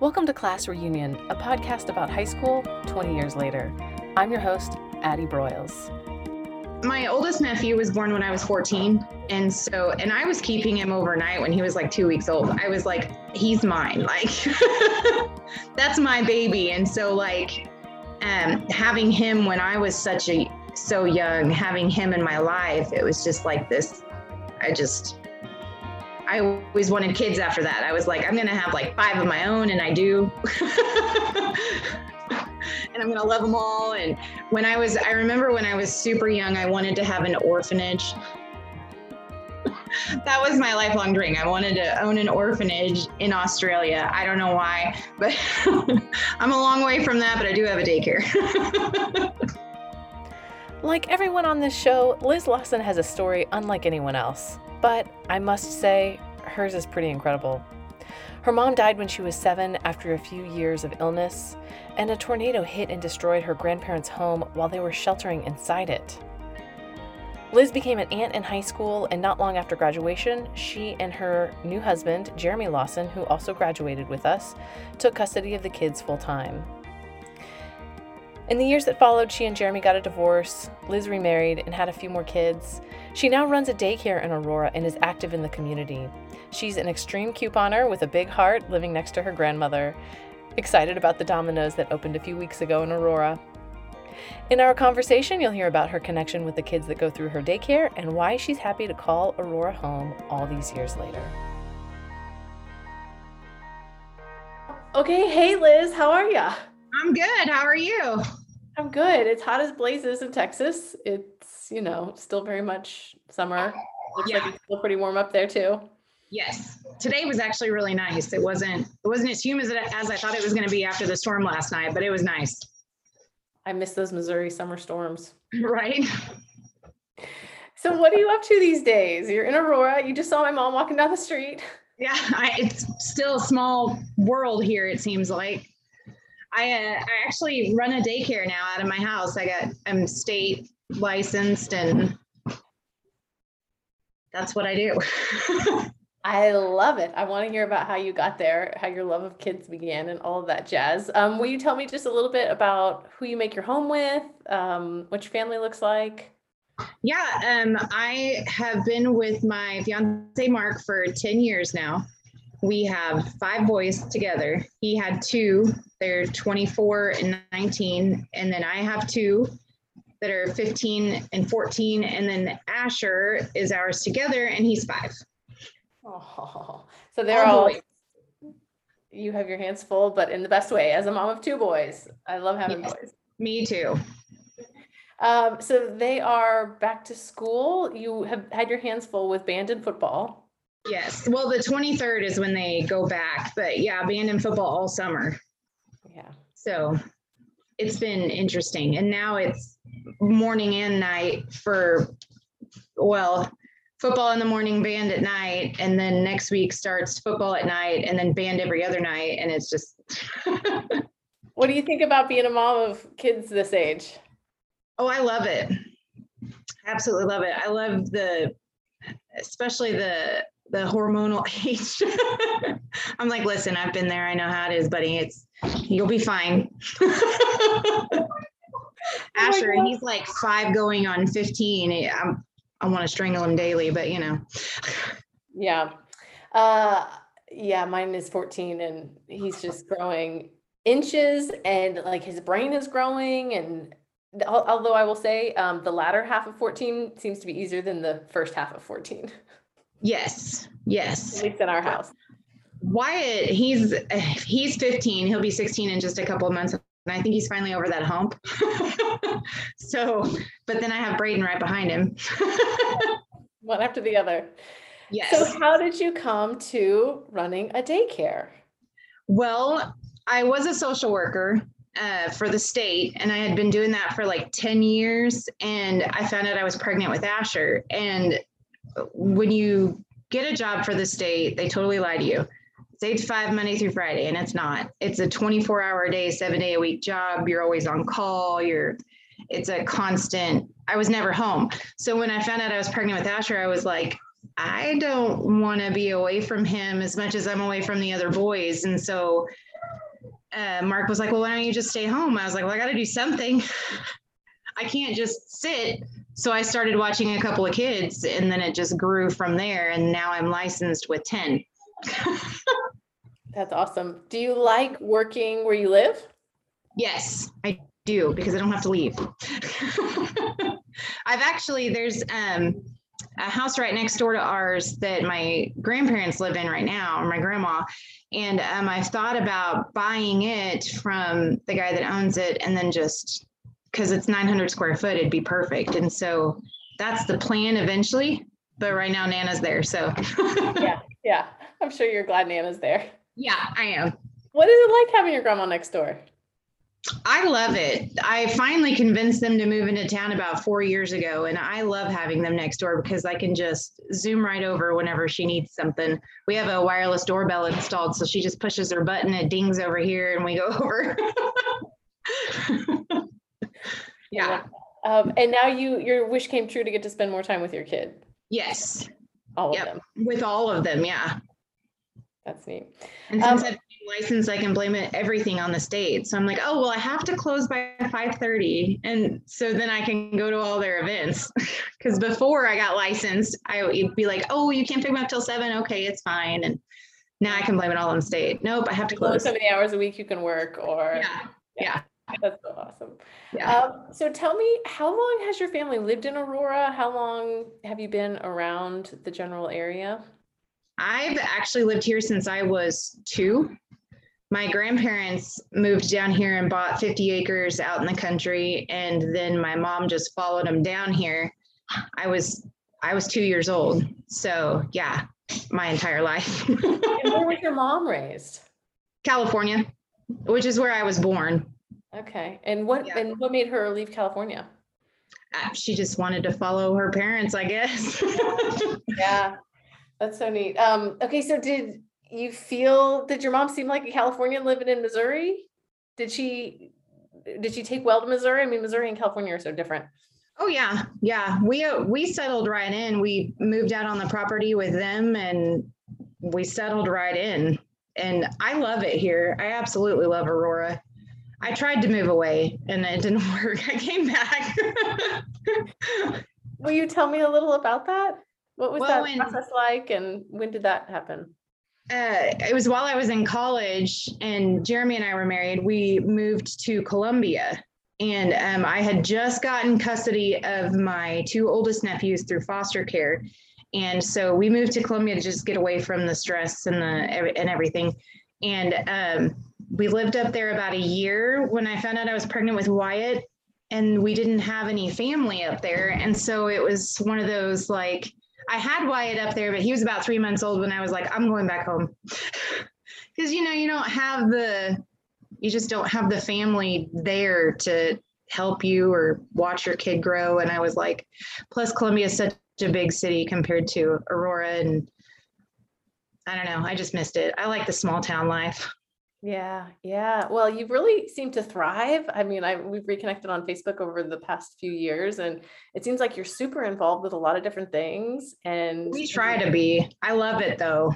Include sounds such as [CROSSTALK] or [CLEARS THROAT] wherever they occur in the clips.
Welcome to Class Reunion, a podcast about high school 20 years later. I'm your host, Addie Broyles. My oldest nephew was born when I was 14. And so, and I was keeping him overnight when he was like two weeks old. I was like, he's mine. Like, [LAUGHS] that's my baby. And so, like, um, having him when I was such a, so young, having him in my life, it was just like this. I just, I always wanted kids after that. I was like, I'm gonna have like five of my own, and I do. [LAUGHS] and I'm gonna love them all. And when I was, I remember when I was super young, I wanted to have an orphanage. [LAUGHS] that was my lifelong dream. I wanted to own an orphanage in Australia. I don't know why, but [LAUGHS] I'm a long way from that, but I do have a daycare. like everyone on this show, Liz Lawson has a story unlike anyone else. But I must say, hers is pretty incredible. Her mom died when she was seven after a few years of illness, and a tornado hit and destroyed her grandparents' home while they were sheltering inside it. Liz became an aunt in high school, and not long after graduation, she and her new husband, Jeremy Lawson, who also graduated with us, took custody of the kids full time. In the years that followed, she and Jeremy got a divorce, Liz remarried, and had a few more kids. She now runs a daycare in Aurora and is active in the community. She's an extreme couponer with a big heart living next to her grandmother. Excited about the Domino's that opened a few weeks ago in Aurora. In our conversation, you'll hear about her connection with the kids that go through her daycare and why she's happy to call Aurora home all these years later. Okay, hey Liz, how are ya? I'm good. How are you? I'm good. It's hot as blazes in Texas. It's, you know, still very much summer. Looks yeah. like it's still pretty warm up there too. Yes. Today was actually really nice. It wasn't it wasn't as humid as I thought it was going to be after the storm last night, but it was nice. I miss those Missouri summer storms. [LAUGHS] Right. So what are you up to these days? You're in Aurora. You just saw my mom walking down the street. Yeah, I, it's still a small world here. It seems like. I, uh, I actually run a daycare now out of my house. I got I'm state licensed and that's what I do. [LAUGHS] I love it. I want to hear about how you got there, how your love of kids began, and all of that jazz. Um, will you tell me just a little bit about who you make your home with, um, what your family looks like? Yeah, um, I have been with my fiance Mark for 10 years now. We have five boys together. He had two, they're 24 and 19. And then I have two that are 15 and 14. And then Asher is ours together and he's five. Oh, so they're all, all you have your hands full, but in the best way as a mom of two boys. I love having yes, boys. Me too. Um, so they are back to school. You have had your hands full with band and football. Yes. Well, the 23rd is when they go back, but yeah, band and football all summer. Yeah. So it's been interesting. And now it's morning and night for, well, football in the morning, band at night. And then next week starts football at night and then band every other night. And it's just. [LAUGHS] what do you think about being a mom of kids this age? Oh, I love it. Absolutely love it. I love the, especially the the hormonal [LAUGHS] age. I'm like, listen, I've been there. I know how it is, buddy. It's you'll be fine. [LAUGHS] Asher, oh he's like five going on 15. I'm, I want to strangle him daily, but you know. Yeah. Uh, yeah, mine is 14 and he's just growing inches and like his brain is growing and although I will say um, the latter half of 14 seems to be easier than the first half of 14. Yes, yes. At least in our house. Wyatt, he's he's 15. He'll be 16 in just a couple of months. And I think he's finally over that hump. [LAUGHS] so, but then I have Braden right behind him. [LAUGHS] One after the other. Yes. So, how did you come to running a daycare? Well, I was a social worker uh, for the state, and I had been doing that for like 10 years. And I found out I was pregnant with Asher. And when you get a job for the state, they totally lie to you. It's eight to five Monday through Friday, and it's not. It's a 24 hour a day, seven day a week job. You're always on call. You're it's a constant. I was never home. So when I found out I was pregnant with Asher, I was like, I don't want to be away from him as much as I'm away from the other boys. And so uh, Mark was like, well, why don't you just stay home? I was like, well, I got to do something. [LAUGHS] I can't just sit. So I started watching a couple of kids and then it just grew from there. And now I'm licensed with 10. That's awesome. Do you like working where you live? Yes, I do because I don't have to leave. [LAUGHS] I've actually, there's um, a house right next door to ours that my grandparents live in right now, or my grandma. And um, I've thought about buying it from the guy that owns it and then just because it's 900 square foot, it'd be perfect. And so that's the plan eventually. But right now, Nana's there. So, [LAUGHS] yeah, yeah. I'm sure you're glad Nana's there. Yeah, I am. What is it like having your grandma next door? I love it. I finally convinced them to move into town about four years ago, and I love having them next door because I can just zoom right over whenever she needs something. We have a wireless doorbell installed, so she just pushes her button, it dings over here, and we go [LAUGHS] over. [LAUGHS] yeah. Um, and now you your wish came true to get to spend more time with your kid. Yes. All yep. of them. With all of them, yeah. That's neat. And since um, I've been licensed, I can blame it everything on the state. So I'm like, oh well, I have to close by 5:30, and so then I can go to all their events. [LAUGHS] Because before I got licensed, I would be like, oh, you can't pick me up till seven. Okay, it's fine. And now I can blame it all on the state. Nope, I have to close. So many hours a week you can work, or yeah, yeah. yeah. [LAUGHS] That's so awesome. Yeah. Um, so tell me, how long has your family lived in Aurora? How long have you been around the general area? I've actually lived here since I was two. My grandparents moved down here and bought 50 acres out in the country, and then my mom just followed them down here. I was I was two years old, so yeah, my entire life. [LAUGHS] and where was your mom raised? California, which is where I was born. Okay, and what yeah. and what made her leave California? Uh, she just wanted to follow her parents, I guess. [LAUGHS] yeah, that's so neat. Um, okay, so did you feel did your mom seem like a Californian living in Missouri? Did she did she take well to Missouri? I mean, Missouri and California are so different. Oh yeah, yeah. We uh, we settled right in. We moved out on the property with them, and we settled right in. And I love it here. I absolutely love Aurora. I tried to move away, and it didn't [LAUGHS] work. I came back. [LAUGHS] Will you tell me a little about that? What was well, that process like and when did that happen? Uh, it was while I was in college and Jeremy and I were married. We moved to Columbia and um, I had just gotten custody of my two oldest nephews through foster care. And so we moved to Columbia to just get away from the stress and the and everything. And um, we lived up there about a year when I found out I was pregnant with Wyatt and we didn't have any family up there. And so it was one of those like, I had Wyatt up there, but he was about three months old when I was like, I'm going back home. [LAUGHS] Because, you know, you don't have the, you just don't have the family there to help you or watch your kid grow. And I was like, plus Columbia is such a big city compared to Aurora. And I don't know, I just missed it. I like the small town life. Yeah, yeah. Well, you've really seemed to thrive. I mean, I we've reconnected on Facebook over the past few years, and it seems like you're super involved with a lot of different things. And we try to be. I love it though.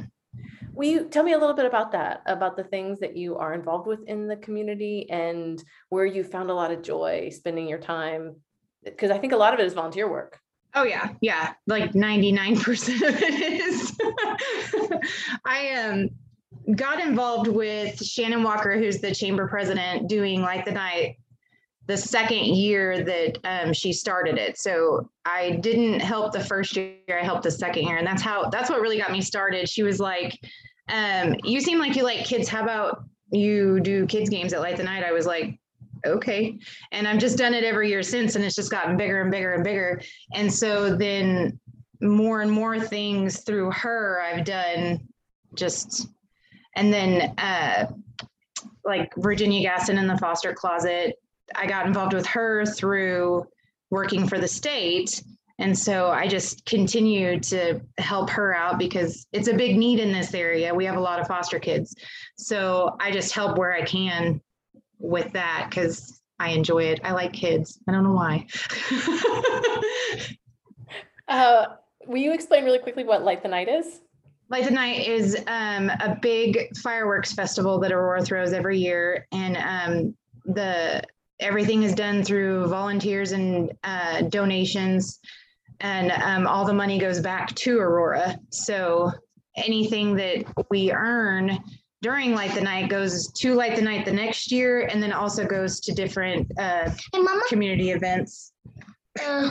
Will you tell me a little bit about that, about the things that you are involved with in the community and where you found a lot of joy spending your time? Because I think a lot of it is volunteer work. Oh yeah, yeah. Like 99% of it is. [LAUGHS] I um got involved with Shannon Walker, who's the chamber president, doing Light the Night the second year that um, she started it. So I didn't help the first year, I helped the second year. And that's how, that's what really got me started. She was like, um, You seem like you like kids. How about you do kids' games at Light the Night? I was like, okay. And I've just done it every year since, and it's just gotten bigger and bigger and bigger. And so then more and more things through her I've done just and then uh, like Virginia Gaston in the foster closet, I got involved with her through working for the state. And so I just continue to help her out because it's a big need in this area. We have a lot of foster kids. So I just help where I can with that because I enjoy it. I like kids. I don't know why. [LAUGHS] uh, will you explain really quickly what Light the Night is? Light the Night is um, a big fireworks festival that Aurora throws every year, and um, the everything is done through volunteers and uh, donations, and um, all the money goes back to Aurora. So anything that we earn during Light the Night goes to Light the Night the next year, and then also goes to different uh, Hey, Mama. community events. Uh,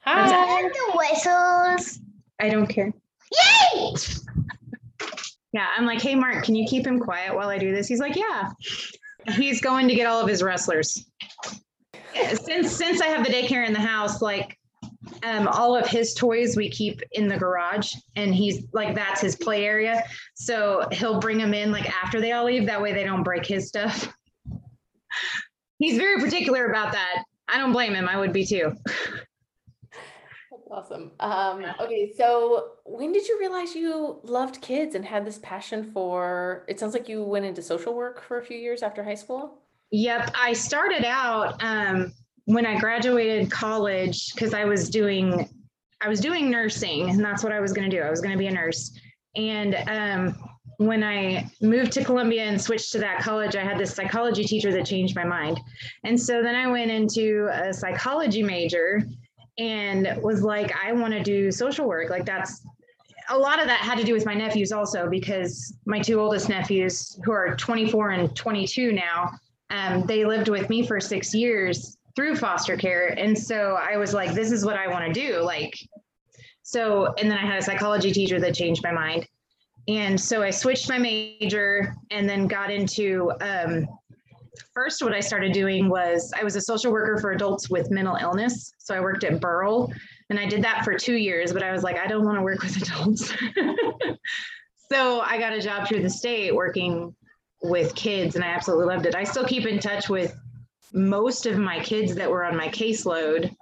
Hi. and the whistles. I don't care. Yay! Yeah, I'm like, hey, Mark, can you keep him quiet while I do this? He's like, yeah. He's going to get all of his wrestlers. Since since I have the daycare in the house, like, um, all of his toys we keep in the garage, and he's like, that's his play area. So he'll bring them in like after they all leave. That way they don't break his stuff. [LAUGHS] He's very particular about that. I don't blame him. I would be too. [LAUGHS] Awesome. Um, okay, so when did you realize you loved kids and had this passion for? It sounds like you went into social work for a few years after high school. Yep, I started out um, when I graduated college because I was doing I was doing nursing, and that's what I was going to do. I was going to be a nurse. And um, when I moved to Columbia and switched to that college, I had this psychology teacher that changed my mind. And so then I went into a psychology major and was like, I want to do social work. Like that's a lot of that had to do with my nephews also because my two oldest nephews who are 24 and 22 now um, they lived with me for six years through foster care. And so I was like, this is what I want to do. Like, so, and then I had a psychology teacher that changed my mind. And so I switched my major and then got into, um, first, what I started doing was I was a social worker for adults with mental illness. So I worked at Burrell and I did that for two years, but I was like, I don't want to work with [LAUGHS] adults. so I got a job through the state working with kids and I absolutely loved it. I still keep in touch with most of my kids that were on my caseload.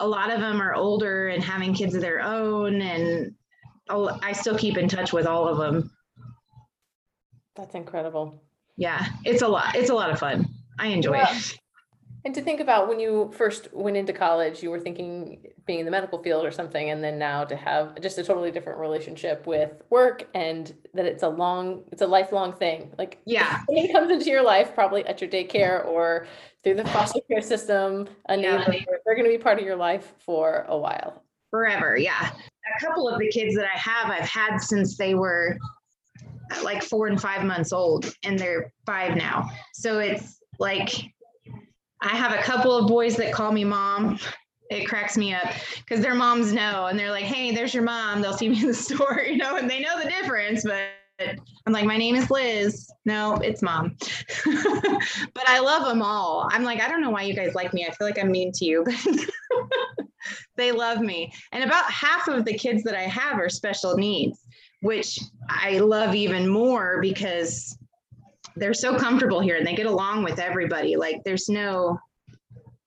A lot of them are older and having kids of their own and I still keep in touch with all of them. That's incredible. Yeah, it's a lot. It's a lot of fun. I enjoy Yeah. it. And to think about when you first went into college, you were thinking being in the medical field or something, and then now to have just a totally different relationship with work and that it's a long, it's a lifelong thing. Like Yeah. [LAUGHS] it comes into your life, probably at your daycare or through the foster care system, a Yeah. neighbor, they're going to be part of your life for a while. forever. Yeah. A couple of the kids that I have, I've had since they were like four and five months old, and they're five now. So it's like I have a couple of boys that call me mom. It cracks me up because their moms know and they're like, hey, there's your mom. They'll see me in the [LAUGHS] store, you know, and they know the difference. But I'm like, my name is Liz. No, it's mom. [LAUGHS] but I love them all. I'm like, I don't know why you guys like me. I feel like I'm mean to you, but [LAUGHS] they love me. And about half of the kids that I have are special needs, which I love even more because they're so comfortable here and they get along with everybody. Like there's no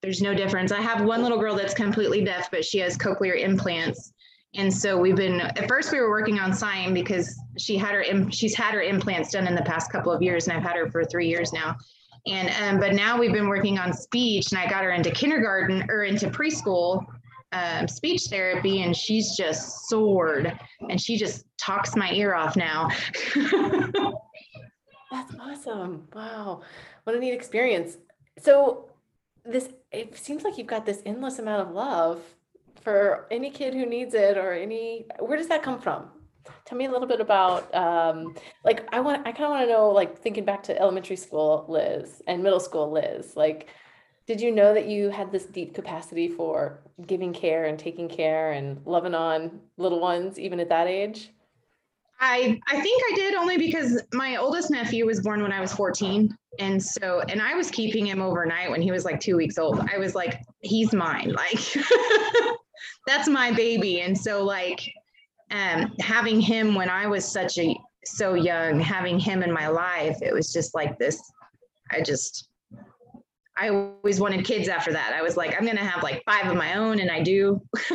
there's no difference. I have one little girl that's completely deaf, but she has cochlear implants. And so we've been at first we were working on sign because she had her she's had her implants done in the past couple of years and I've had her for 3 years now. And um, but now we've been working on speech and I got her into kindergarten or into preschool um, speech therapy and she's just soared and she just talks my ear off now. [LAUGHS] That's awesome. Wow. What a neat experience. So this it seems like you've got this endless amount of love for any kid who needs it or any where does that come from? Tell me a little bit about um like I want I kind of want to know like thinking back to elementary school Liz and middle school Liz. Like did you know that you had this deep capacity for giving care and taking care and loving on little ones even at that age? I I think I did only because my oldest nephew was born when I was 14. And so and I was keeping him overnight when he was like 2 weeks old. I was like he's mine. Like [LAUGHS] that's my baby. And so like um having him when I was such a so young, having him in my life, it was just like this I just I always wanted kids after that. I was like I'm going to have like five of my own and I do. [LAUGHS]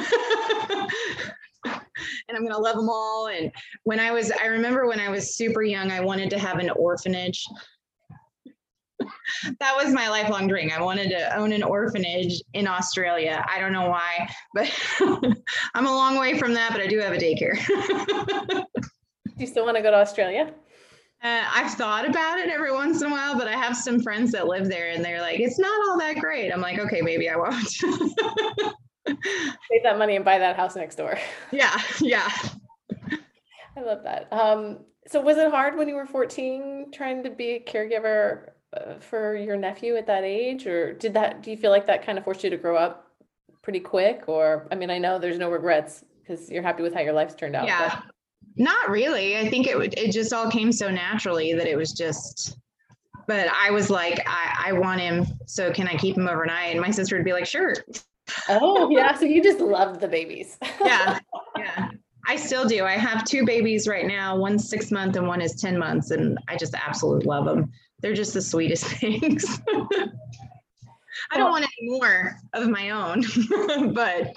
and I'm going to love them all and when I was, I remember when I was super young, I wanted to have an orphanage. [LAUGHS] that was my lifelong dream. I wanted to own an orphanage in Australia. I don't know why, but [LAUGHS] I'm a long way from that, but I do have a daycare. Do you still want to go to Australia? Uh, I've thought about it every once in a while, but I have some friends that live there and they're like, it's not all that great. I'm like, okay, maybe I won't. Save that money and buy that house next door. [LAUGHS] yeah, yeah. I love that. Um, so was it hard when you were 14 trying to be a caregiver uh, for your nephew at that age or did that do you feel like that kind of forced you to grow up pretty quick or I mean I know there's no regrets because you're happy with how your life's turned out. but- Yeah. Not really. I think it it just all came so naturally that it was just but I was like, I, I want him, so can I keep him overnight? And my sister would be like, sure. Oh, yeah. So you just loved the babies. [LAUGHS] Yeah. [LAUGHS] Yeah. I still do. I have two babies right now. One's six months and one is 10 months. And I just absolutely love them. They're just the sweetest [LAUGHS] things. I don't want any more of my own, but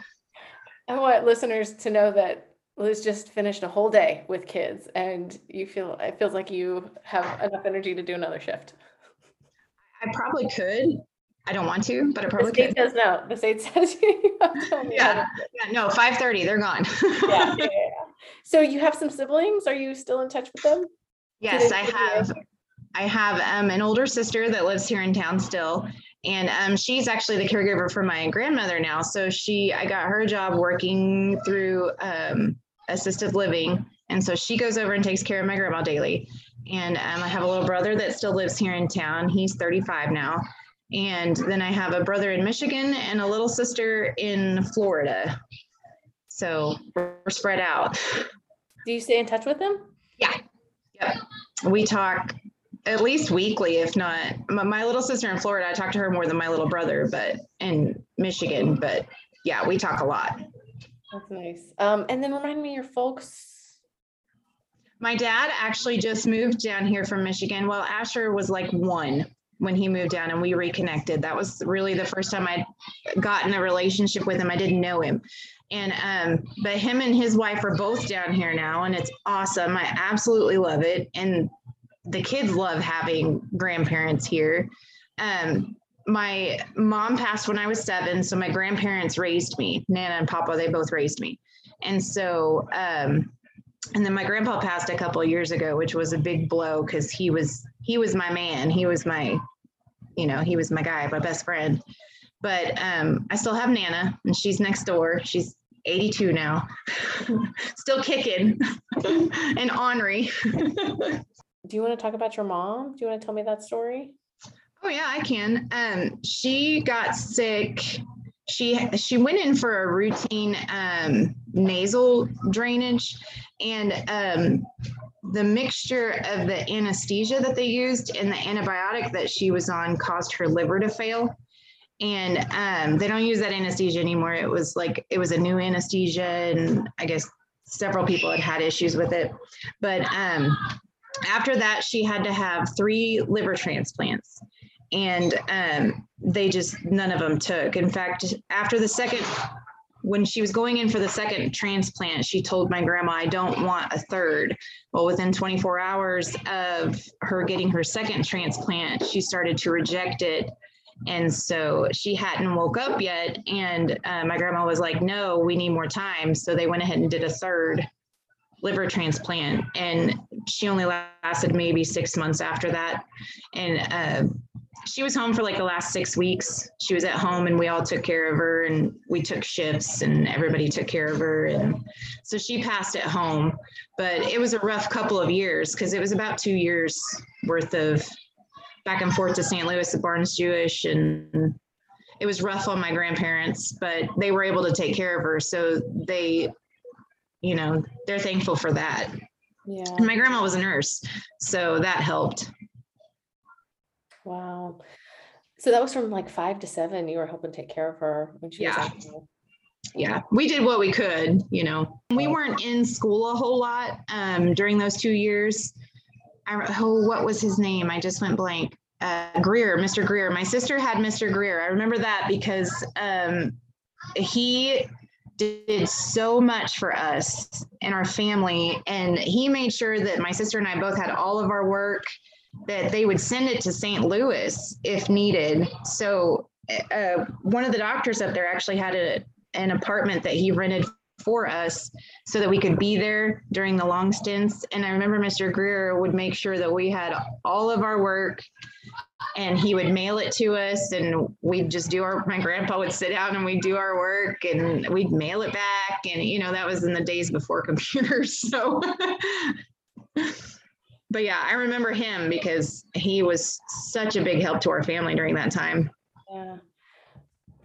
I want listeners to know that Liz just finished a whole day with kids and you feel it feels like you have enough energy to do another shift. I probably could. I don't want to, but I probably The state could. says no. The state [LAUGHS] says you have to Yeah. Yeah, no, 5:30, they're gone. yeah, yeah, [LAUGHS] yeah. So you have some siblings? Are you still in touch with them? Yes, I you have. I have um, an older sister that lives here in town still, and um, she's actually the caregiver for my grandmother now. So she, I got her job working through um, assisted living, and so she goes over and takes care of my grandma daily. And um, I have a little brother that still lives here in town. He's 35 now. And then I have a brother in Michigan and a little sister in Florida. So we're spread out. Do you stay in touch with them? Yeah. Yep. We talk at least weekly, if not. My, my little sister in Florida, I talk to her more than my little brother, but in Michigan. But yeah, we talk a lot. That's nice. Um, and then remind me your folks. My dad actually just moved down here from Michigan. Well, Asher was like one when he moved down and we reconnected. That was really the first time I'd gotten a relationship with him. I didn't know him. And um, but him and his wife are both down here now, and it's awesome. I absolutely love it. And the kids love having grandparents here. Um, my mom passed when I was seven, so my grandparents raised me. Nana and Papa, they both raised me. And so um, and then my grandpa passed a couple years ago which was a big blow because he was he was my man he was my you know he was my guy my best friend but um i still have nana and she's next door she's 82 now [LAUGHS] still kicking [LAUGHS] and ornery [LAUGHS] Do you want to talk about your mom? Do you want to tell me that story? Oh yeah, I can. Um, she got sick. She she went in for a routine um, nasal drainage, and um, the mixture of the anesthesia that they used and the antibiotic that she was on caused her liver to fail. And um, they don't use that anesthesia anymore. It was like it was a new anesthesia, and I guess several people had had issues with it. But um, after that, she had to have three liver transplants and um, they just none of them took. In fact, after the second, when she was going in for the second transplant, she told my grandma, "I don't want a third. Well, within 24 hours of her getting her second transplant, she started to reject it. And so she hadn't woke up yet. And uh, my grandma was like, no, we need more time. So they went ahead and did a third liver transplant. And she only lasted maybe six months after that. And uh, she was home for like the last six weeks. She was at home and we all took care of her and we took shifts and everybody took care of her. And so she passed at home. But it was a rough couple of years because it was about two years worth of back and forth to St. Louis at Barnes Jewish. And it was rough on my grandparents, but they were able to take care of her. So they, you know, they're thankful for that. Yeah. And my grandma was a nurse. So that helped. Wow. So that was from like five to seven. You were helping take care of her when she Yeah. at home. yeah we did what we could you know we weren't in school a whole lot um, during those two years I, oh what was his name i just went blank uh, greer mr greer my sister had mr greer i remember that because um, he did so much for us and our family and he made sure that my sister and i both had all of our work that they would send it to St. Louis if needed. So uh, one of the doctors up there actually had a, an apartment that he rented for us so that we could be there during the long stints. And I remember Mr. Greer would make sure that we had all of our work and he would mail it to us and we'd just do our my grandpa would sit down and we'd do our work and we'd mail it back and you know that was in the days before computers [LAUGHS] so but yeah i remember him because he was such a big help to our family during that time Yeah.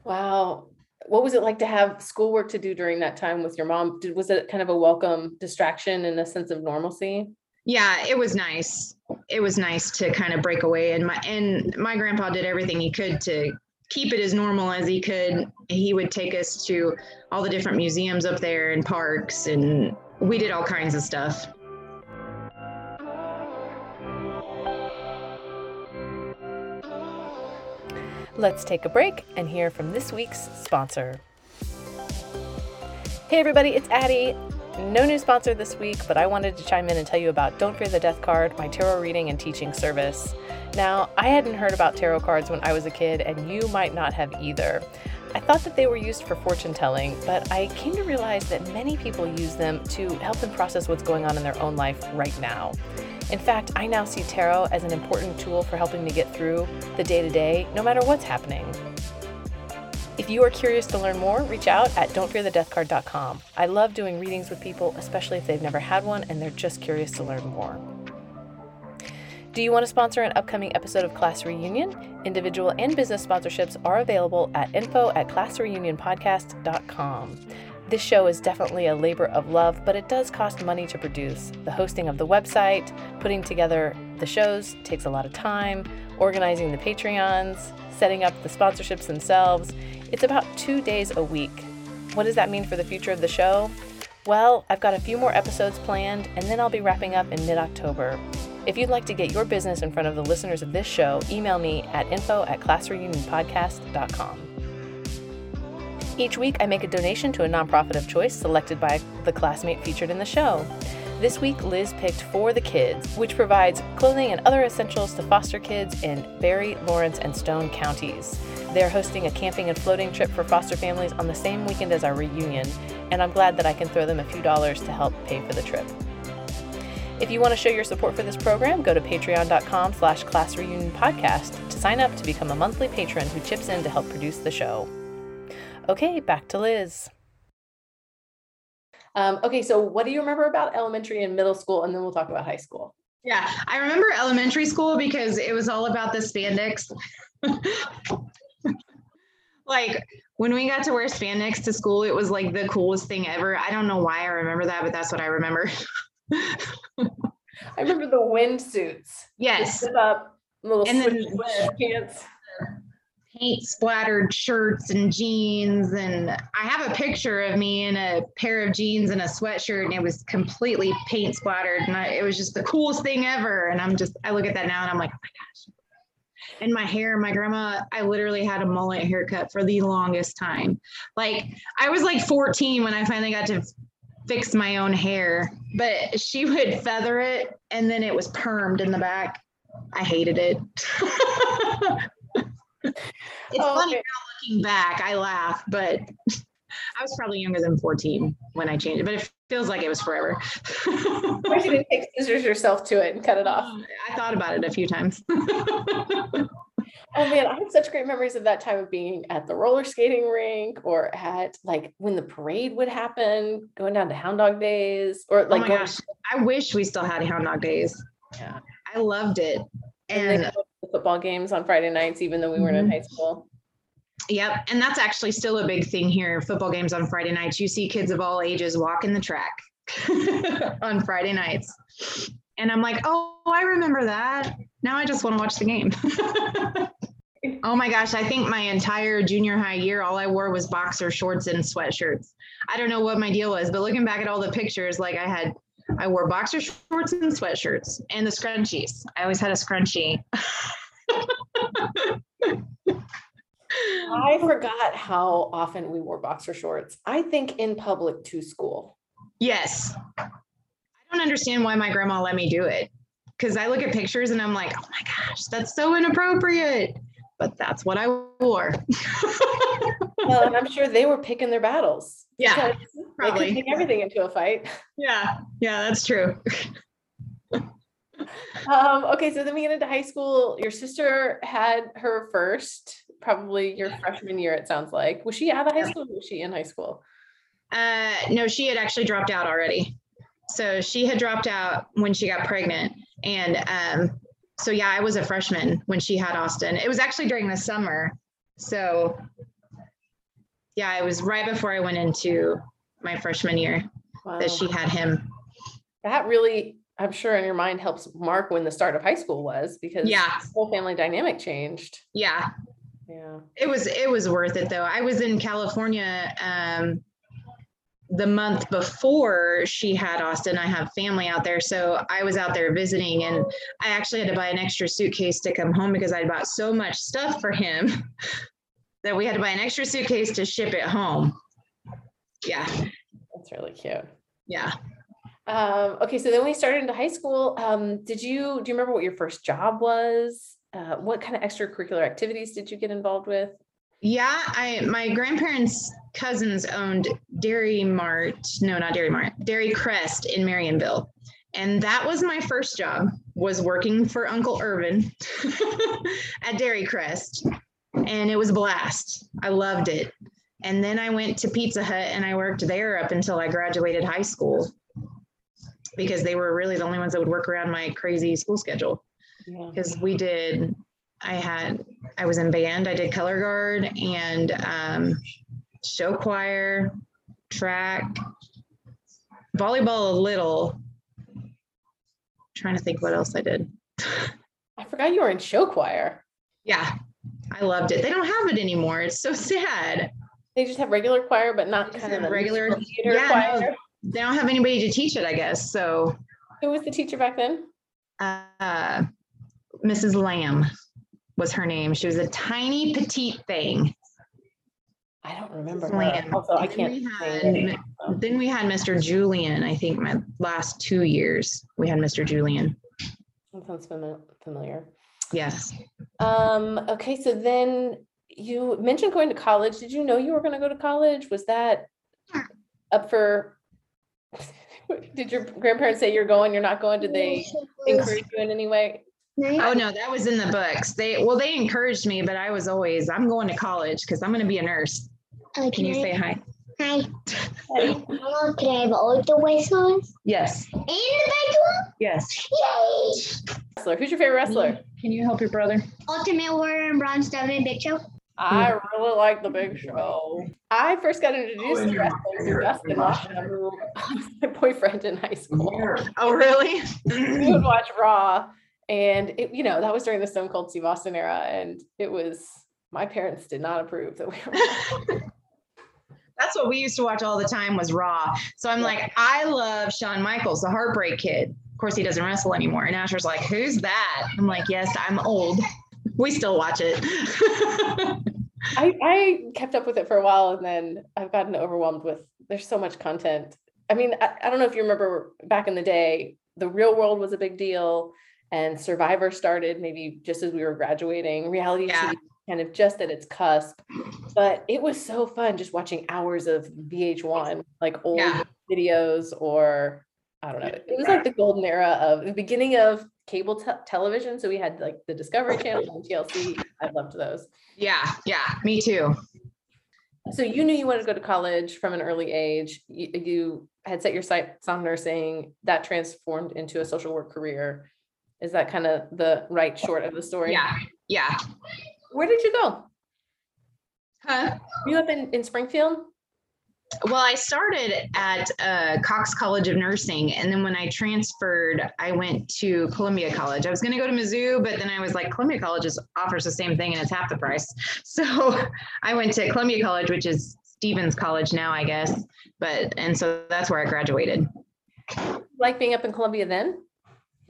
Wow. What was it like to have schoolwork to do during that time with your mom? Did, was it kind of a welcome distraction and a sense of normalcy? yeah it was nice it was nice to kind of break away and my and my grandpa did everything he could to keep it as normal as he could he would take us to all the different museums up there and parks and we did all kinds of stuff Let's take a break and hear from this week's sponsor. Hey, everybody, it's Addie. No new sponsor this week, but I wanted to chime in and tell you about Don't Fear the Death Card, my tarot reading and teaching service. Now, I hadn't heard about tarot cards when I was a kid, and you might not have either. I thought that they were used for fortune telling, but I came to realize that many people use them to help them process what's going on in their own life right now. In fact, I now see tarot as an important tool for helping me get through the day to day, no matter what's happening. If you are curious to learn more, reach out at don'tfearthedeathcard.com. I love doing readings with people, especially if they've never had one and they're just curious to learn more. Do you want to sponsor an upcoming episode of Class Reunion? Individual and business sponsorships are available at info at classreunionpodcast.com. This show is definitely a labor of love, but it does cost money to produce. The hosting of the website, putting together the shows takes a lot of time, organizing the Patreons, setting up the sponsorships themselves. It's about two days a week. What does that mean for the future of the show? Well, I've got a few more episodes planned, and then I'll be wrapping up in mid October. If you'd like to get your business in front of the listeners of this show, email me at info at classreunionpodcast.com. Each week, I make a donation to a nonprofit of choice selected by the classmate featured in the show. This week, Liz picked For the Kids, which provides clothing and other essentials to foster kids in Barry, Lawrence, and Stone counties. They're hosting a camping and floating trip for foster families on the same weekend as our reunion, and I'm glad that I can throw them a few dollars to help pay for the trip. If you want to show your support for this program, go to patreon.com slash classreunionpodcast to sign up to become a monthly patron who chips in to help produce the show. Okay, back to Liz. Um, okay, so what do you remember about elementary and middle school? And then we'll talk about high school. Yeah, I remember elementary school because it was all about the spandex. [LAUGHS] like when we got to wear spandex to school, it was like the coolest thing ever. I don't know why I remember that, but that's what I remember. I remember the wind suits. yes, up, little And then- pants. Paint splattered shirts and jeans. And I have a picture of me in a pair of jeans and a sweatshirt, and it was completely paint splattered. And I, it was just the coolest thing ever. And I'm just, I look at that now and I'm like, oh my gosh. And my hair, my grandma, I literally had a mullet haircut for the longest time. Like I was like 14 when I finally got to fix my own hair, but she would feather it and then it was permed in the back. I hated it. [LAUGHS] it's Oh, funny okay. now looking back, I laugh, but [LAUGHS] I was probably younger than 14 when I changed it, but it feels like it was forever. [LAUGHS] Why you didn't take scissors yourself to it and cut it off? Oh, I thought about it a few times. [LAUGHS] Oh man, I have such great memories of that time of being at the roller skating rink or at like when the parade would happen, going down to Hound Dog Days or oh like my going- gosh, I wish we still had Hound Dog Days. Yeah. I loved it. and And football games on Friday nights, even though we weren't in Mhm. high school. Yep. And that's actually still a big thing here. Football games on Friday nights. You see kids of all ages walking the track [LAUGHS] on Friday nights. And I'm like, oh, I remember that. Now I just want to watch the game. [LAUGHS] oh my gosh. I think my entire junior high year, all I wore was boxer shorts and sweatshirts. I don't know what my deal was, but looking back at all the pictures, like I had, I wore boxer shorts and sweatshirts and the scrunchies. I always had a scrunchie. [LAUGHS] I forgot how often we wore boxer shorts. I think in public to school. Yes. I don't understand why my grandma let me do it. because I look at pictures and I'm like, oh my gosh, that's so inappropriate. But that's what I wore. [LAUGHS] Well, and I'm sure they were picking their battles. Yeah, because They could probably. take everything into a fight. Yeah, yeah, that's true. Um, okay, so then we get into high school. Your sister had her first, probably your freshman year, it sounds like. Was she out of high school or was she in high school? Uh, no, she had actually dropped out already. So she had dropped out when she got pregnant. And um, so, yeah, I was a freshman when she had Austin. It was actually during the summer. So, yeah, it was right before I went into my freshman year Wow. that she had him. That really, I'm sure in your mind helps mark when the start of high school was because Yeah. the whole family dynamic changed. Yeah, Yeah. it was it was worth it though. I was in California um, the month before she had Austin. I have family out there, so I was out there visiting, and I actually had to buy an extra suitcase to come home because I bought so much stuff for him [LAUGHS] that we had to buy an extra suitcase to ship it home. Yeah, That's really cute. yeah. Um, okay, so then we started into high school. Um, did you do you remember what your first job was? Uh, what kind of extracurricular activities did you get involved with? Yeah, I my grandparents' cousins owned Dairy Mart. No, not Dairy Mart. Dairy Crest in Marionville. And that was my first job was working for Uncle Irvin [LAUGHS] at Dairy Crest. And it was a blast. I loved it. And then I went to Pizza Hut and I worked there up until I graduated high school because they were really the only ones that would work around my crazy school schedule. Yeah. because we did i had i was in band i did color guard and um, show choir track volleyball a little. Trying to think what else i did. I forgot you were in show choir. yeah i loved it. They don't have it anymore. It's so [LAUGHS] sad. They just have regular choir, but not kind of regular- theater yeah, no. Choir. they don't have anybody to teach it i guess so Who was the teacher back then? uh, mrs lamb was her name she was a tiny petite thing I don't remember. Lamb. Also, I then can't. we say had- it. Then we had Mr. Julian, I think my last two years, we had Mr. Julian. That sounds familiar. Yes. Um, okay, so then you mentioned going to college. Did you know you were going to go to college? Was that up for? [LAUGHS] Did your grandparents say you're going? You're not going? Did they encourage you in any way? Oh, no, that was in the books. They, well, they encouraged me, but I was always, I'm going to college because I'm going to be a nurse. Uh, Can you say hi? Hi. Hello, can I have all the whistles? Yes. In the bedroom? Yes. Yay! Wrestler. Who's your favorite wrestler? Can you help your brother? Ultimate Warrior and Braun Strowman Big Show. I really like the Big Show. I first got introduced to wrestling through Dustin Lasham, who was my boyfriend in high school. Oh, really? we would watch Raw, and it, you know, that was during the Stone Cold Steve Austin era, and it was my parents did not approve that we were. [LAUGHS] That's what we used to watch all the time was Raw. So I'm like, I love Shawn Michaels, the Heartbreak Kid. Of course, he doesn't wrestle anymore. And Asher's like, who's that? I'm like, yes, I'm old. We still watch it. I, I kept up with it for a while, and then I've gotten overwhelmed with there's so much content. I mean, I, I don't know if you remember back in the day, the real world was a big deal, and Survivor started maybe just as we were graduating. Reality Yeah. TV kind of just at its cusp, but it was so fun just watching hours of VH1, like old Yeah. videos, or I don't know. It was like the golden era of the beginning of cable te- television. So we had like the Discovery Channel and TLC. I loved those. yeah, yeah, me too. So you knew you wanted to go to college from an early age. You, you had set your sights on nursing. That transformed into a social work career. Is that kind of the right short of the story? Yeah, yeah. Where did you go? Huh? You up in, in Springfield? Well, I started at uh, Cox College of Nursing, and then when I transferred, I went to Columbia College. I was going to go to Mizzou, but then I was like, Columbia College is, offers the same thing and it's half the price. [LAUGHS] So I went to Columbia College, which is Stephens College now, I guess. But and so that's where I graduated. Like being up in Columbia then?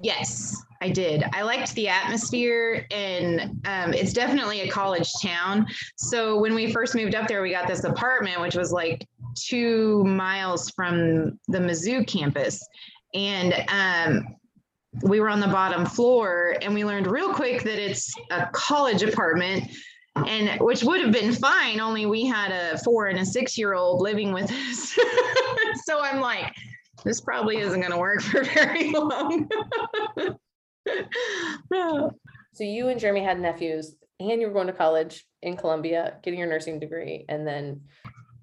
Yes, I did. I liked the atmosphere, and um, it's definitely a college town. So when we first moved up there, we got this apartment, which was like two miles from the Mizzou campus, and um, we were on the bottom floor and we learned real quick that it's a college apartment and which would have been fine only we had a four and a six year old living with us. [LAUGHS] So i'm like this probably isn't going to work for [LAUGHS] very long. [LAUGHS] So you and Jeremy had nephews and you were going to college in Columbia, getting your nursing degree, and then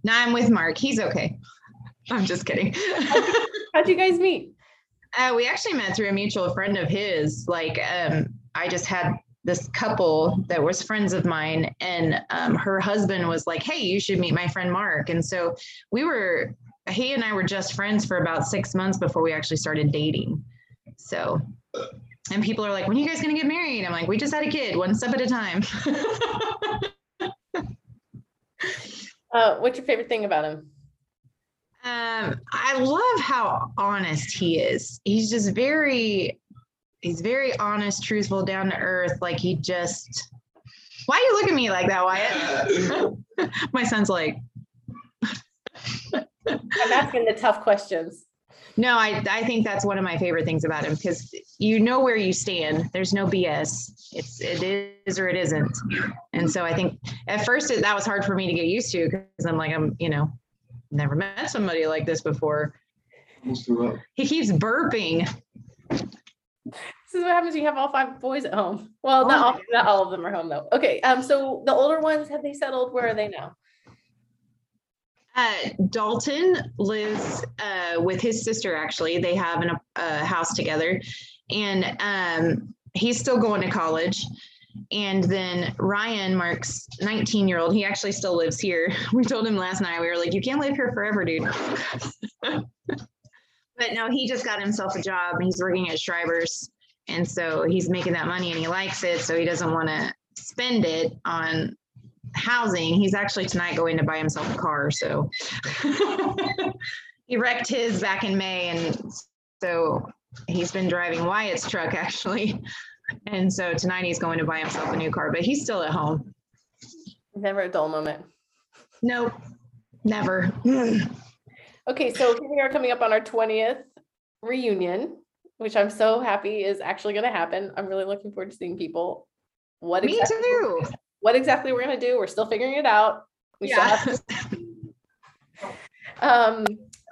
now i'm with mark he's okay [LAUGHS] i'm just kidding [LAUGHS] how'd you guys meet? Uh, we actually met through a mutual friend of his. Like, um, I just had this couple that was friends of mine, and um, her husband was like, "Hey, you should meet my friend Mark." And so we were, he and I were just friends for about six months before we actually started dating. So, and people are like, "When are you guys gonna get married?" I'm like, "We just had a kid, one step at a time." [LAUGHS] Uh, what's your favorite thing about him? Um, I love how honest he is. He's just very, he's very honest, truthful, down to earth. Like he just. Why you look at me like that, Wyatt? [LAUGHS] [LAUGHS] My son's like, I'm asking the tough questions. No, I I think that's one of my favorite things about him because you know where you stand. There's no BS. It's it is or it isn't. And so I think at first it, that was hard for me to get used to because I'm like I'm you know never met somebody like this before. Almost threw up. He keeps burping. This is what happens when you have all five boys at home. Well, Oh not my all, not all of them are home though. Okay, um, so the older ones have they settled? Where are they now? Uh, Dalton lives uh, with his sister. Actually, they have an, a house together, and um, he's still going to college. And then Ryan, Mark's 19 year old, he actually still lives here. [LAUGHS] We told him last night, we were like, you can't live here forever, dude. [LAUGHS] but no, he just got himself a job. He's working at Shriver's. And so he's making that money and he likes it. So he doesn't want to spend it on housing. He's actually tonight going to buy himself a car. So [LAUGHS] he wrecked his back in May. And so he's been driving Wyatt's truck actually. And so tonight he's going to buy himself a new car, but he's still at home. Never a dull moment. Nope, never. Okay, so here we are coming up on our 20th reunion, which I'm so happy is actually going to happen. I'm really looking forward to seeing people. What Me exactly, too. What exactly we're going to do? We're still figuring it out. We still Yeah. have [LAUGHS] Um,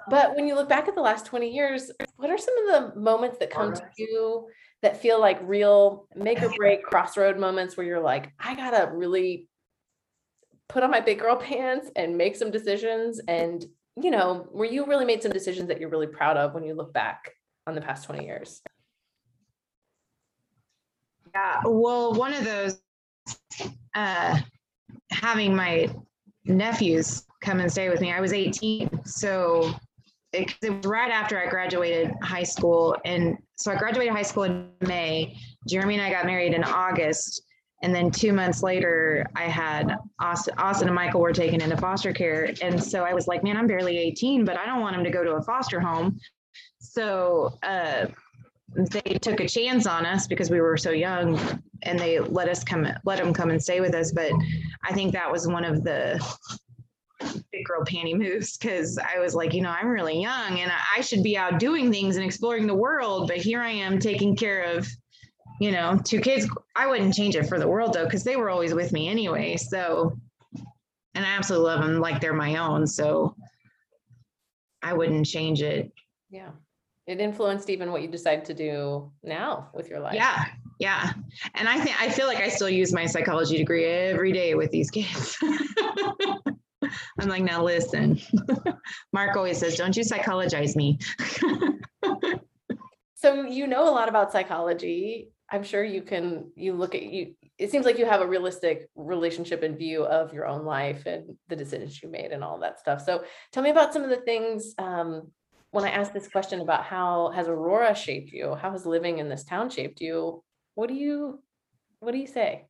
but when you look back at the last 20 years, what are some of the moments that come to you that feel like real make or break crossroad moments where you're like, I gotta really put on my big girl pants and make some decisions? And, you know, where you really made some decisions that you're really proud of when you look back on the past 20 years? Yeah, well, one of those, uh, having my nephews come and stay with me. I was 18, so it, it was right after I graduated high school, and so I graduated high school in May. Jeremy and I got married in August, and then two months later, I had Austin, Austin and Michael were taken into foster care, and so I was like, man, I'm barely 18, but I don't want him to go to a foster home. So uh, they took a chance on us because we were so young and they let us come let them come and stay with us but i think that was one of the big girl panty moves because i was like you know i'm really young and I- should be out doing things and exploring the world but here i am taking care of you know two kids i wouldn't change it for the world though because they were always with me anyway so and i absolutely love them like they're my own so i wouldn't change it Yeah. It influenced even what you decide to do now with your life. Yeah, yeah. And I think I feel like I still use my psychology degree every day with these kids. [LAUGHS] I'm like, now listen. [LAUGHS] Mark always says, don't you psychologize me. [LAUGHS] So you know a lot about psychology. I'm sure you can you look at you it seems like you have a realistic relationship and view of your own life and the decisions you made and all that stuff. So tell me about some of the things um, when I asked this question about how has Aurora shaped you? How has living in this town shaped you? What do you what do you say?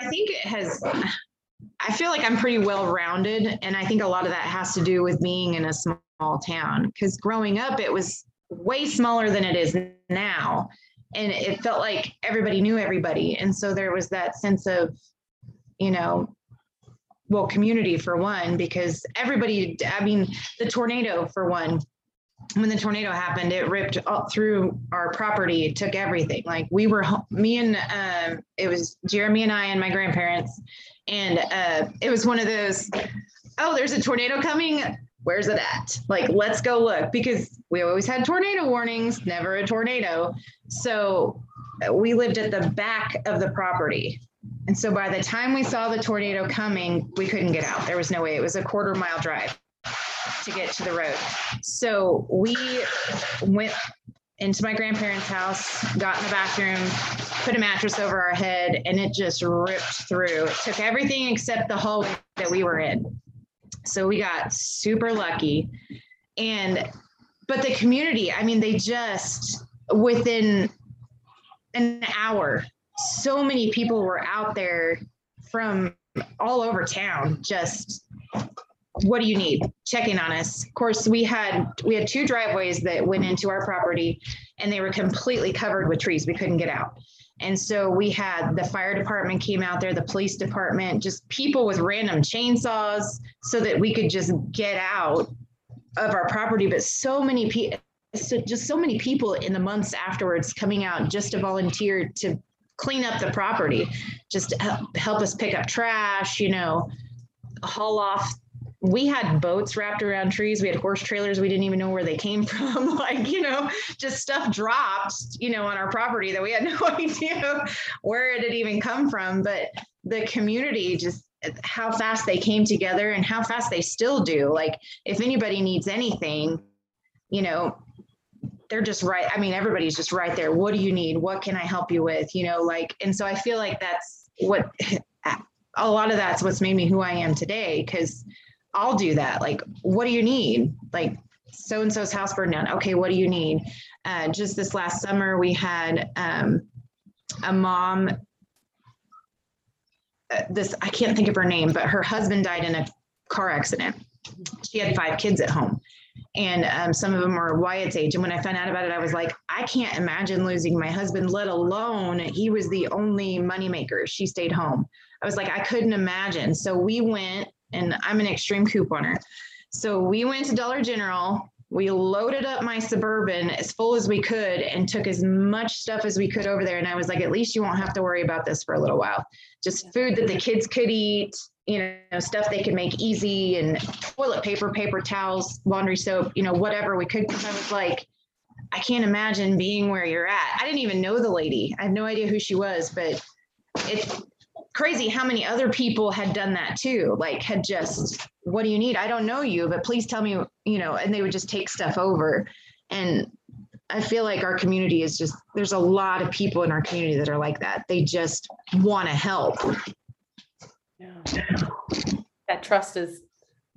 I think it has, I feel like I'm pretty well rounded. And I think a lot of that has to do with being in a small town because growing up, it was way smaller than it is now. And it felt like everybody knew everybody. And so there was that sense of, you know, well, community for one, because everybody, I mean, the tornado for one, when the tornado happened, it ripped all through our property, it took everything. Like we were, me and um, it was Jeremy and I and my grandparents, and uh, it was one of those. Oh, there's a tornado coming. Where's it at? Like, let's go look because we always had tornado warnings, never a tornado. So we lived at the back of the property. And so by the time we saw the tornado coming, we couldn't get out. There was no way. It was a quarter mile drive to get to the road. So we went into my grandparents' house, got in the bathroom, put a mattress over our head, and it just ripped through. It took everything except the hallway that we were in. So we got super lucky. And, but the community, I mean, they just, within an hour, so many people were out there from all over town just what do you need? Checking on us. Of course we had we had two driveways that went into our property and they were completely covered with trees. We couldn't get out. And so we had the fire department came out there the police department just people with random chainsaws so that we could just get out of our property. But so many people so just so many people in the months afterwards coming out just to volunteer to clean up the property just help, help us pick up trash you know haul off we had boats wrapped around trees. We had horse trailers. We didn't even know where they came [LAUGHS] from. [LAUGHS] like, you know, just stuff dropped, you know, on our property that we had [LAUGHS] no idea where it had even come from. But the community just how fast they came together and how fast they still do. Like, if anybody needs anything, you know, they're just right. I mean, everybody's just right there. What do you need? What can I help you with? You know, like, and so I feel like that's what a lot of that's what's made me who I am today. Cause I'll do that. Like, what do you need? Like, so and so's house burned down. Okay, what do you need? Uh, just this last summer, we had um, a mom. Uh, this I can't think of her name, but her husband died in a car accident. She had five kids at home, and um, some of them were Wyatt's age. And when I found out about it, I was like, I can't imagine losing my husband, let alone he was the only moneymaker. She stayed home. I was like, I couldn't imagine. So we went and I'm an extreme couponer. So we went to Dollar General. We loaded up my suburban as full as we could and took as much stuff as we could over there. And I was like, at least you won't have to worry about this for a little while. Just food that the kids could eat, you know, stuff they could make easy and toilet paper, paper towels, laundry soap, you know, whatever we could. I was like, I can't imagine being where you're at. I didn't even know the lady. I have no idea who she was, but it's crazy how many other people had done that too like had just what do you need? I don't know you but please tell me you know and they would just take stuff over. And i feel like our community is just there's a lot of people in our community that are like that. They just want to help. Yeah. That trust is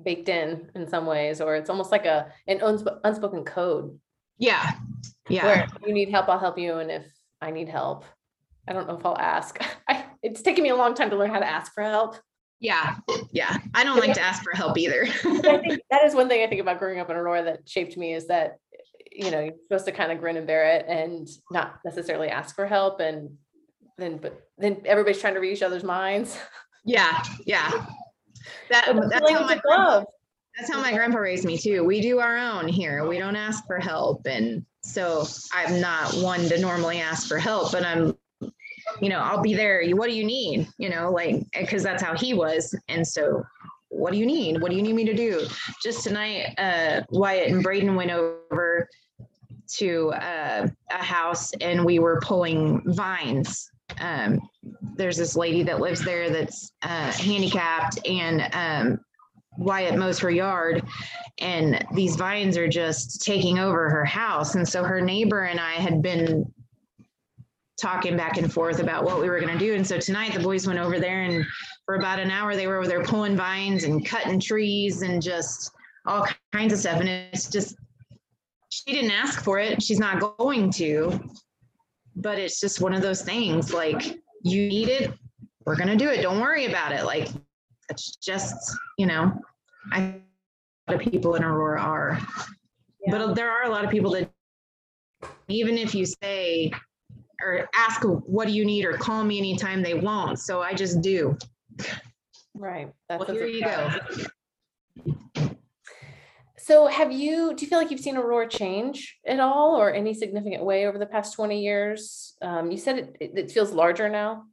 baked in in some ways, or it's almost like a an unsp- unspoken code. Yeah yeah. Where you need help, I'll help you, and if I need help, I don't know if I'll ask. [LAUGHS] I, it's taken me a long time to learn how to ask for help. yeah yeah i don't like to ask for help either I [LAUGHS] think that is one thing I think about growing up in Aurora that shaped me is that you know you're supposed to kind of grin and bear it and not necessarily ask for help, and then but then everybody's trying to read each other's minds. yeah yeah that, that's how my love. That's how my grandpa raised me too. We do our own here. We don't ask for help. And so I'm not one to normally ask for help, but I'm, you know, I'll be there. What do you need? You know, like, because that's how he was. And so, what do you need? What do you need me to do? Just tonight, uh, Wyatt and Braden went over to uh, a house and we were pulling vines. Um, there's this lady that lives there that's uh, handicapped and um, Wyatt mows her yard and these vines are just taking over her house. And so her neighbor and I had been talking back and forth about what we were going to do. And so tonight the boys went over there and for about an hour they were over there pulling vines and cutting trees and just all kinds of stuff. And it's just, she didn't ask for it. She's not going to, but it's just one of those things like you need it. We're going to do it. Don't worry about it. Like it's just, you know, I a lot of people in Aurora are. But there are a lot of people that even if you say or ask what do you need or call me anytime they won't. So I just do. Right. Well, here you go. So have you, do you feel like you've seen Aurora change at all or any significant way over the past 20 years? Um, you said it, it it feels larger now.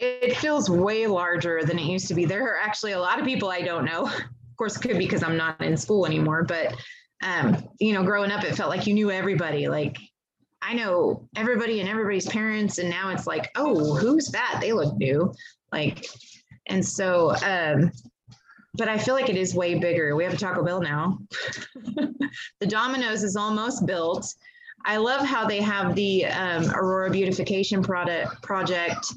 It feels way larger than it used to be. There are actually a lot of people I don't know. Of course, it could be because I'm not in school anymore, but um, you know, growing up, it felt like you knew everybody. Like I know everybody and everybody's parents, and now it's like, oh, who's that? They look new. Like, and so, um, but I feel like it is way bigger. We have a Taco Bell now. [LAUGHS] the Domino's is almost built. I love how they have the um, Aurora beautification product project,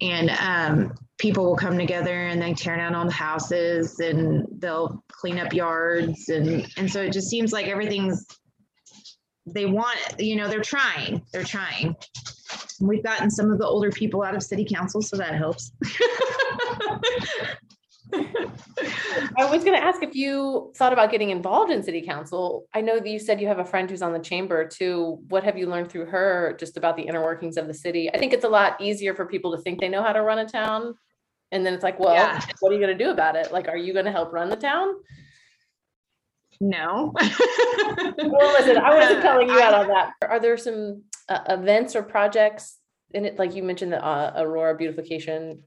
and um, people will come together and they tear down all the houses and they'll clean up yards and and so it just seems like everything's they want you know they're trying they're trying we've gotten some of the older people out of city council so that helps [LAUGHS] I was going to ask if you thought about getting involved in city council. I know that you said you have a friend who's on the chamber too. What have you learned through her just about the inner workings of the city? I think it's a lot easier for people to think they know how to run a town. And then it's like, well, Yeah. what are you going to do about it? Like, are you going to help run the town? No [LAUGHS] Well, listen, I wasn't telling you out on that. Are there some uh, events or projects in it? Like you mentioned the uh, Aurora beautification.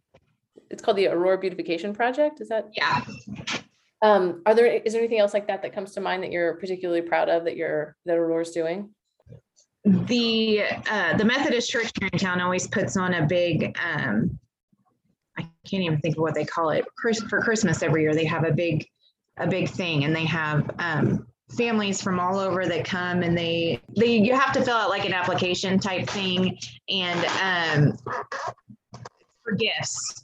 It's called the Aurora Beautification Project. Is that? yeah Um, are there, is there anything else like that that comes to mind that you're particularly proud of that you're, that Aurora's doing? the uh, the Methodist Church here in town always puts on a big um, I can't even think of what they call it for Christmas every year they have a big a big thing and they have um, families from all over that come and they they you have to fill out like an application type thing and um, for gifts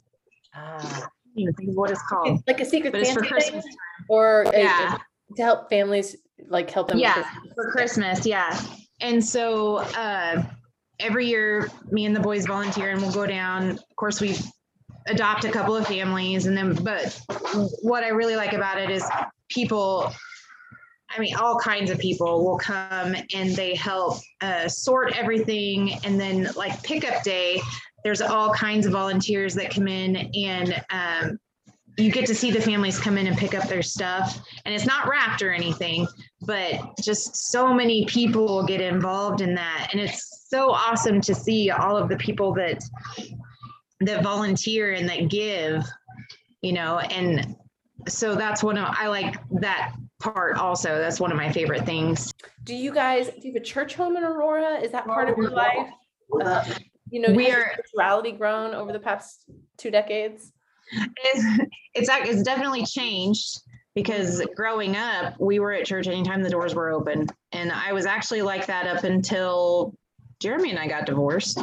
Ah, I can't even think of what it's called It's like a secret but it's for Santa thing Christmas or a- Yeah. to help families, like help them. Yeah, this- for Christmas, yeah. And so uh, every year, me and the boys volunteer, and we'll go down. Of course, we adopt a couple of families, and then. But what I really like about it is people. I mean, all kinds of people will come and they help uh, sort everything, and then like pickup day, there's all kinds of volunteers that come in and. Um, you get to see the families come in and pick up their stuff and it's not wrapped or anything but just so many people get involved in that and it's so awesome to see all of the people that that volunteer and that give you know and so that's one of i like that part also that's one of my favorite things Do you guys, do you have a church home in Aurora? Is that part of your life? Uh, You know, We has are- spirituality grown over the past two decades? it's it's, it's definitely changed because growing up we were at church anytime the doors were open and i was actually like that up until jeremy and i got divorced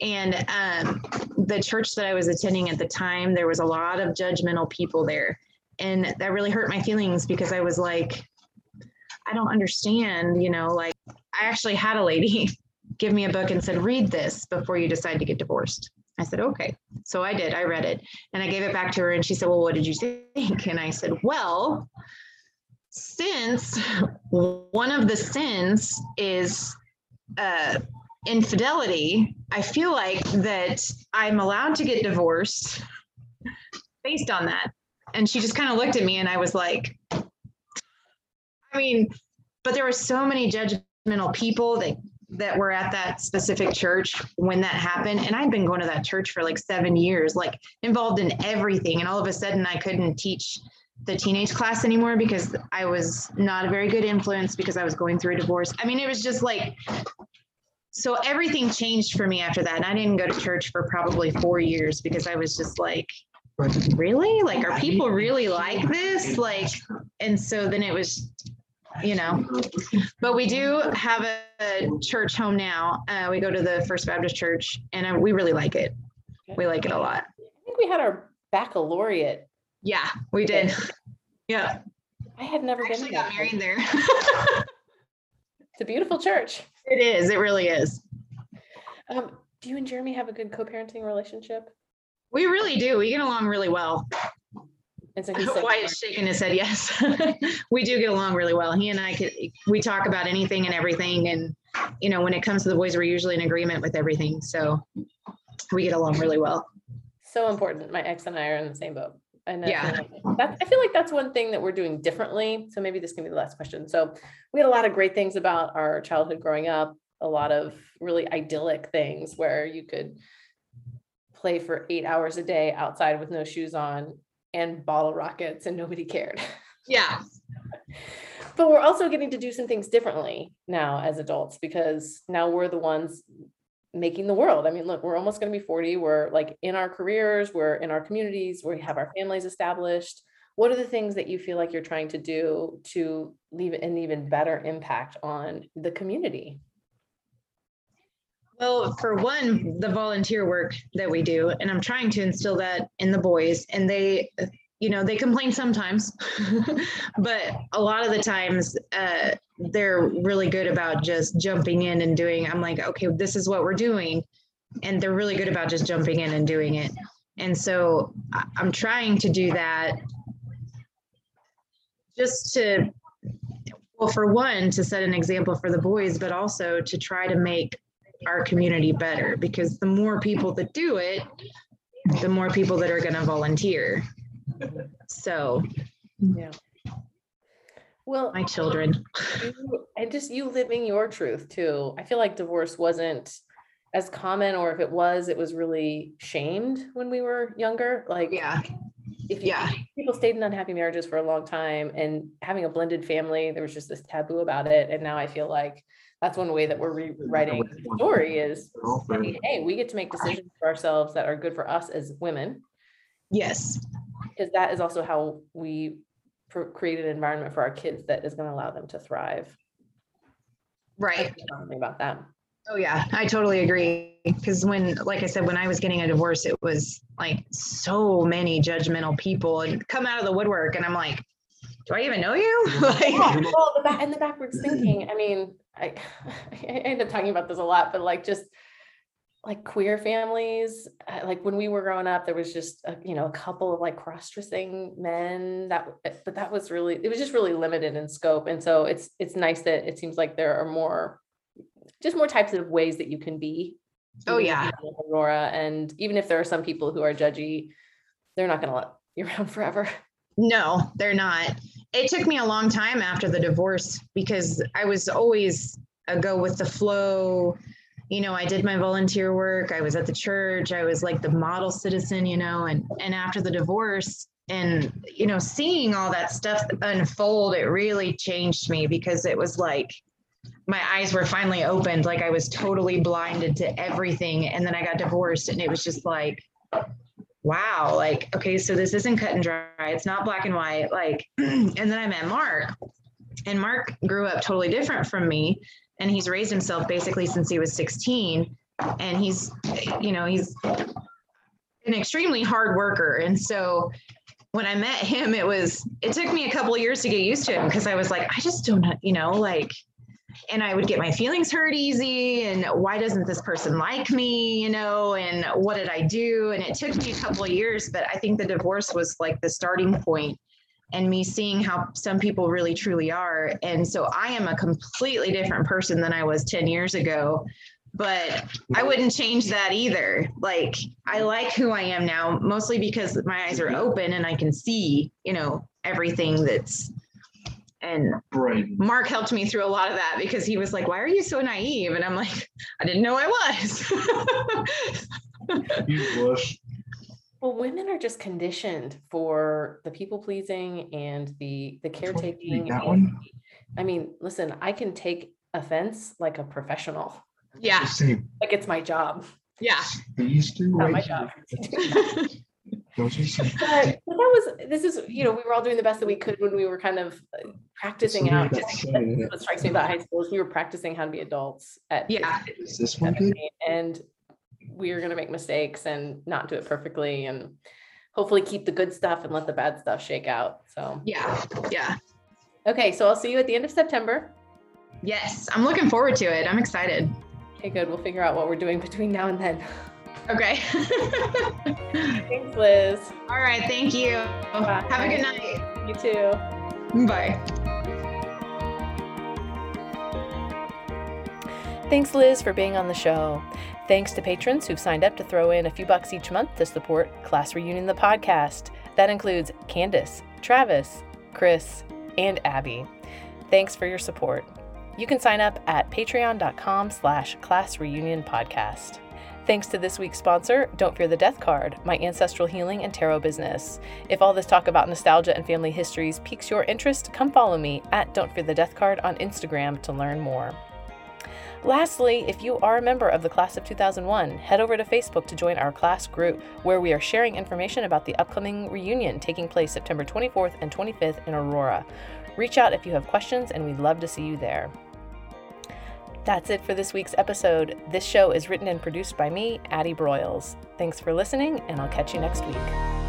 and um, the church that i was attending at the time there was a lot of judgmental people there. And that really hurt my feelings because i was like i don't understand you know like i actually had a lady [LAUGHS] give me a book and said read this before you decide to get divorced. I said okay. So i did i read it. And I gave it back to her and she said, Well, what did you think? And I said, Well, since one of the sins is uh, infidelity, I feel like that I'm allowed to get divorced based on that. And she just kind of looked at me and I was like, I mean, but there were so many judgmental people that that were at that specific church when that happened. And i'd been going to that church for like seven years like involved in everything. And all of a sudden i couldn't teach the teenage class anymore because i was not a very good influence because i was going through a divorce. I mean it was just like so everything changed for me after that and i didn't go to church for probably four years because i was just like really? Like are people really like this? like and so then it was you know. But we do have a, a church home now. Uh, we go to the first baptist church and uh, we really like it. We like it a lot. I think we had our baccalaureate. yeah we did. Yeah. I had never been. actually to got married there. It's a beautiful church. It is it really is Um, do you and Jeremy have a good co-parenting relationship? we really do we get along really well And so he said, Wyatt's shaking his head yes [LAUGHS] we do get along really well he and i could we talk about anything and everything and you know when it comes to the boys we're usually in agreement with everything so we get along really well so important. My ex and I are in the same boat. And Yeah. that's, I feel like that's one thing that we're doing differently. So maybe this can be the last question. So we had a lot of great things about our childhood growing up, a lot of really idyllic things where you could play for eight hours a day outside with no shoes on and bottle rockets and nobody cared. Yeah. [LAUGHS] but we're also getting to do some things differently now as adults because now we're the ones making the world. I mean, look, we're almost going to be 40. We're like in our careers, we're in our communities, we have our families established. What are the things that you feel like you're trying to do to leave an even better impact on the community? Well, for one, the volunteer work that we do, and I'm trying to instill that in the boys, and they, you know, they complain sometimes, [LAUGHS] but a lot of the times uh, they're really good about just jumping in and doing. I'm like, okay, this is what we're doing, and they're really good about just jumping in and doing it. And so I'm trying to do that just to, well, for one, to set an example for the boys, but also to try to make our community better because the more people that do it, the more people that are going to volunteer. So, Yeah. Well, my children. you- [LAUGHS] and just you living your truth too. I feel like divorce wasn't as common, or if it was, it was really shamed when we were younger. Like, Yeah. if you, Yeah. people stayed in unhappy marriages for a long time and having a blended family, there was just this taboo about it. And now I feel like that's one way that we're rewriting the story is, hey, we get to make decisions for ourselves that are good for us as women. Yes. Because that is also how we create an environment for our kids that is going to allow them to thrive. Right. About that. Oh, yeah. I totally agree. Because when, like I said, when I was getting a divorce, it was like so many judgmental people and come out of the woodwork. And I'm like, do I even know you? [LAUGHS] like, Yeah, well, the back and the backwards thinking. I mean, I, [LAUGHS] I end up talking about this a lot, but like just like queer families, uh, like when we were growing up, there was just a, you know a couple of like cross-dressing men that, but that was really it was just really limited in scope. And so it's it's nice that it seems like there are more, just more types of ways that you can be. Oh, yeah. Aurora, and even if there are some people who are judgy, they're not going to let [LAUGHS] you around forever. No, they're not. It took me a long time after the divorce because I was always a go with the flow. You know, I did my volunteer work. I was at the church. I was like the model citizen, you know, and and after the divorce and you know, seeing all that stuff unfold, it really changed me because it was like my eyes were finally opened like I was totally blinded to everything and then I got divorced and it was just like wow, like, okay, so this isn't cut and dry. It's not black and white. Like, [CLEARS THROAT] and then I met Mark, and Mark grew up totally different from me. And he's raised himself basically since he was 16. And he's, you know, he's an extremely hard worker. And so when I met him, it was, it took me a couple of years to get used to him because I was like, I just don't, you know, like, and I would get my feelings hurt easy. And why doesn't this person like me? You know, and what did I do? And it took me a couple of years, but I think the divorce was like the starting point and me seeing how some people really truly are. And so I am a completely different person than I was 10 years ago. But I wouldn't change that either. Like, I like who I am now, mostly because my eyes are open and I can see, you know, everything that's and Right. Mark helped me through a lot of that because he was like, Why are you so naive? And I'm like, I didn't know I was. [LAUGHS] You blush. Well, women are just conditioned for the people pleasing and the the caretaking. That one? I mean, listen, I can take offense like a professional. yeah. Same. Like it's my job, Yeah. These two not my right job. here. Those are some. But, but that was this is you know we were all doing the best that we could when we were kind of uh, practicing out. Somebody that's. What strikes me about high school is we were practicing how to be adults at Yeah. Is this one good? and we are going to make mistakes and not do it perfectly and hopefully keep the good stuff and let the bad stuff shake out. So Yeah. Yeah. okay, so I'll see you at the end of September. Yes. I'm looking forward to it. I'm excited. Okay, good. We'll figure out what we're doing between now and then. Okay. [LAUGHS] Thanks, Liz. All right. Thank you. Have a good night. You too. Bye. Thanks, Liz, for being on the show. Thanks to patrons who've signed up to throw in a few bucks each month to support Class Reunion the podcast. That includes Candace, Travis, Chris, and Abby. Thanks for your support. You can sign up at patreon.com slash class reunion podcast. Thanks to this week's sponsor, Don't Fear the Death Card, my ancestral healing and tarot business. If all this talk about nostalgia and family histories piques your interest, come follow me at Don't Fear the Death Card on Instagram to learn more. Lastly, if you are a member of the class of 2001, head over to Facebook to join our class group, where we are sharing information about the upcoming reunion taking place September 24th and 25th in Aurora. Reach out if you have questions, and we'd love to see you there. That's it for this week's episode. This show is written and produced by me, Addie Broyles. Thanks for listening, and I'll catch you next week.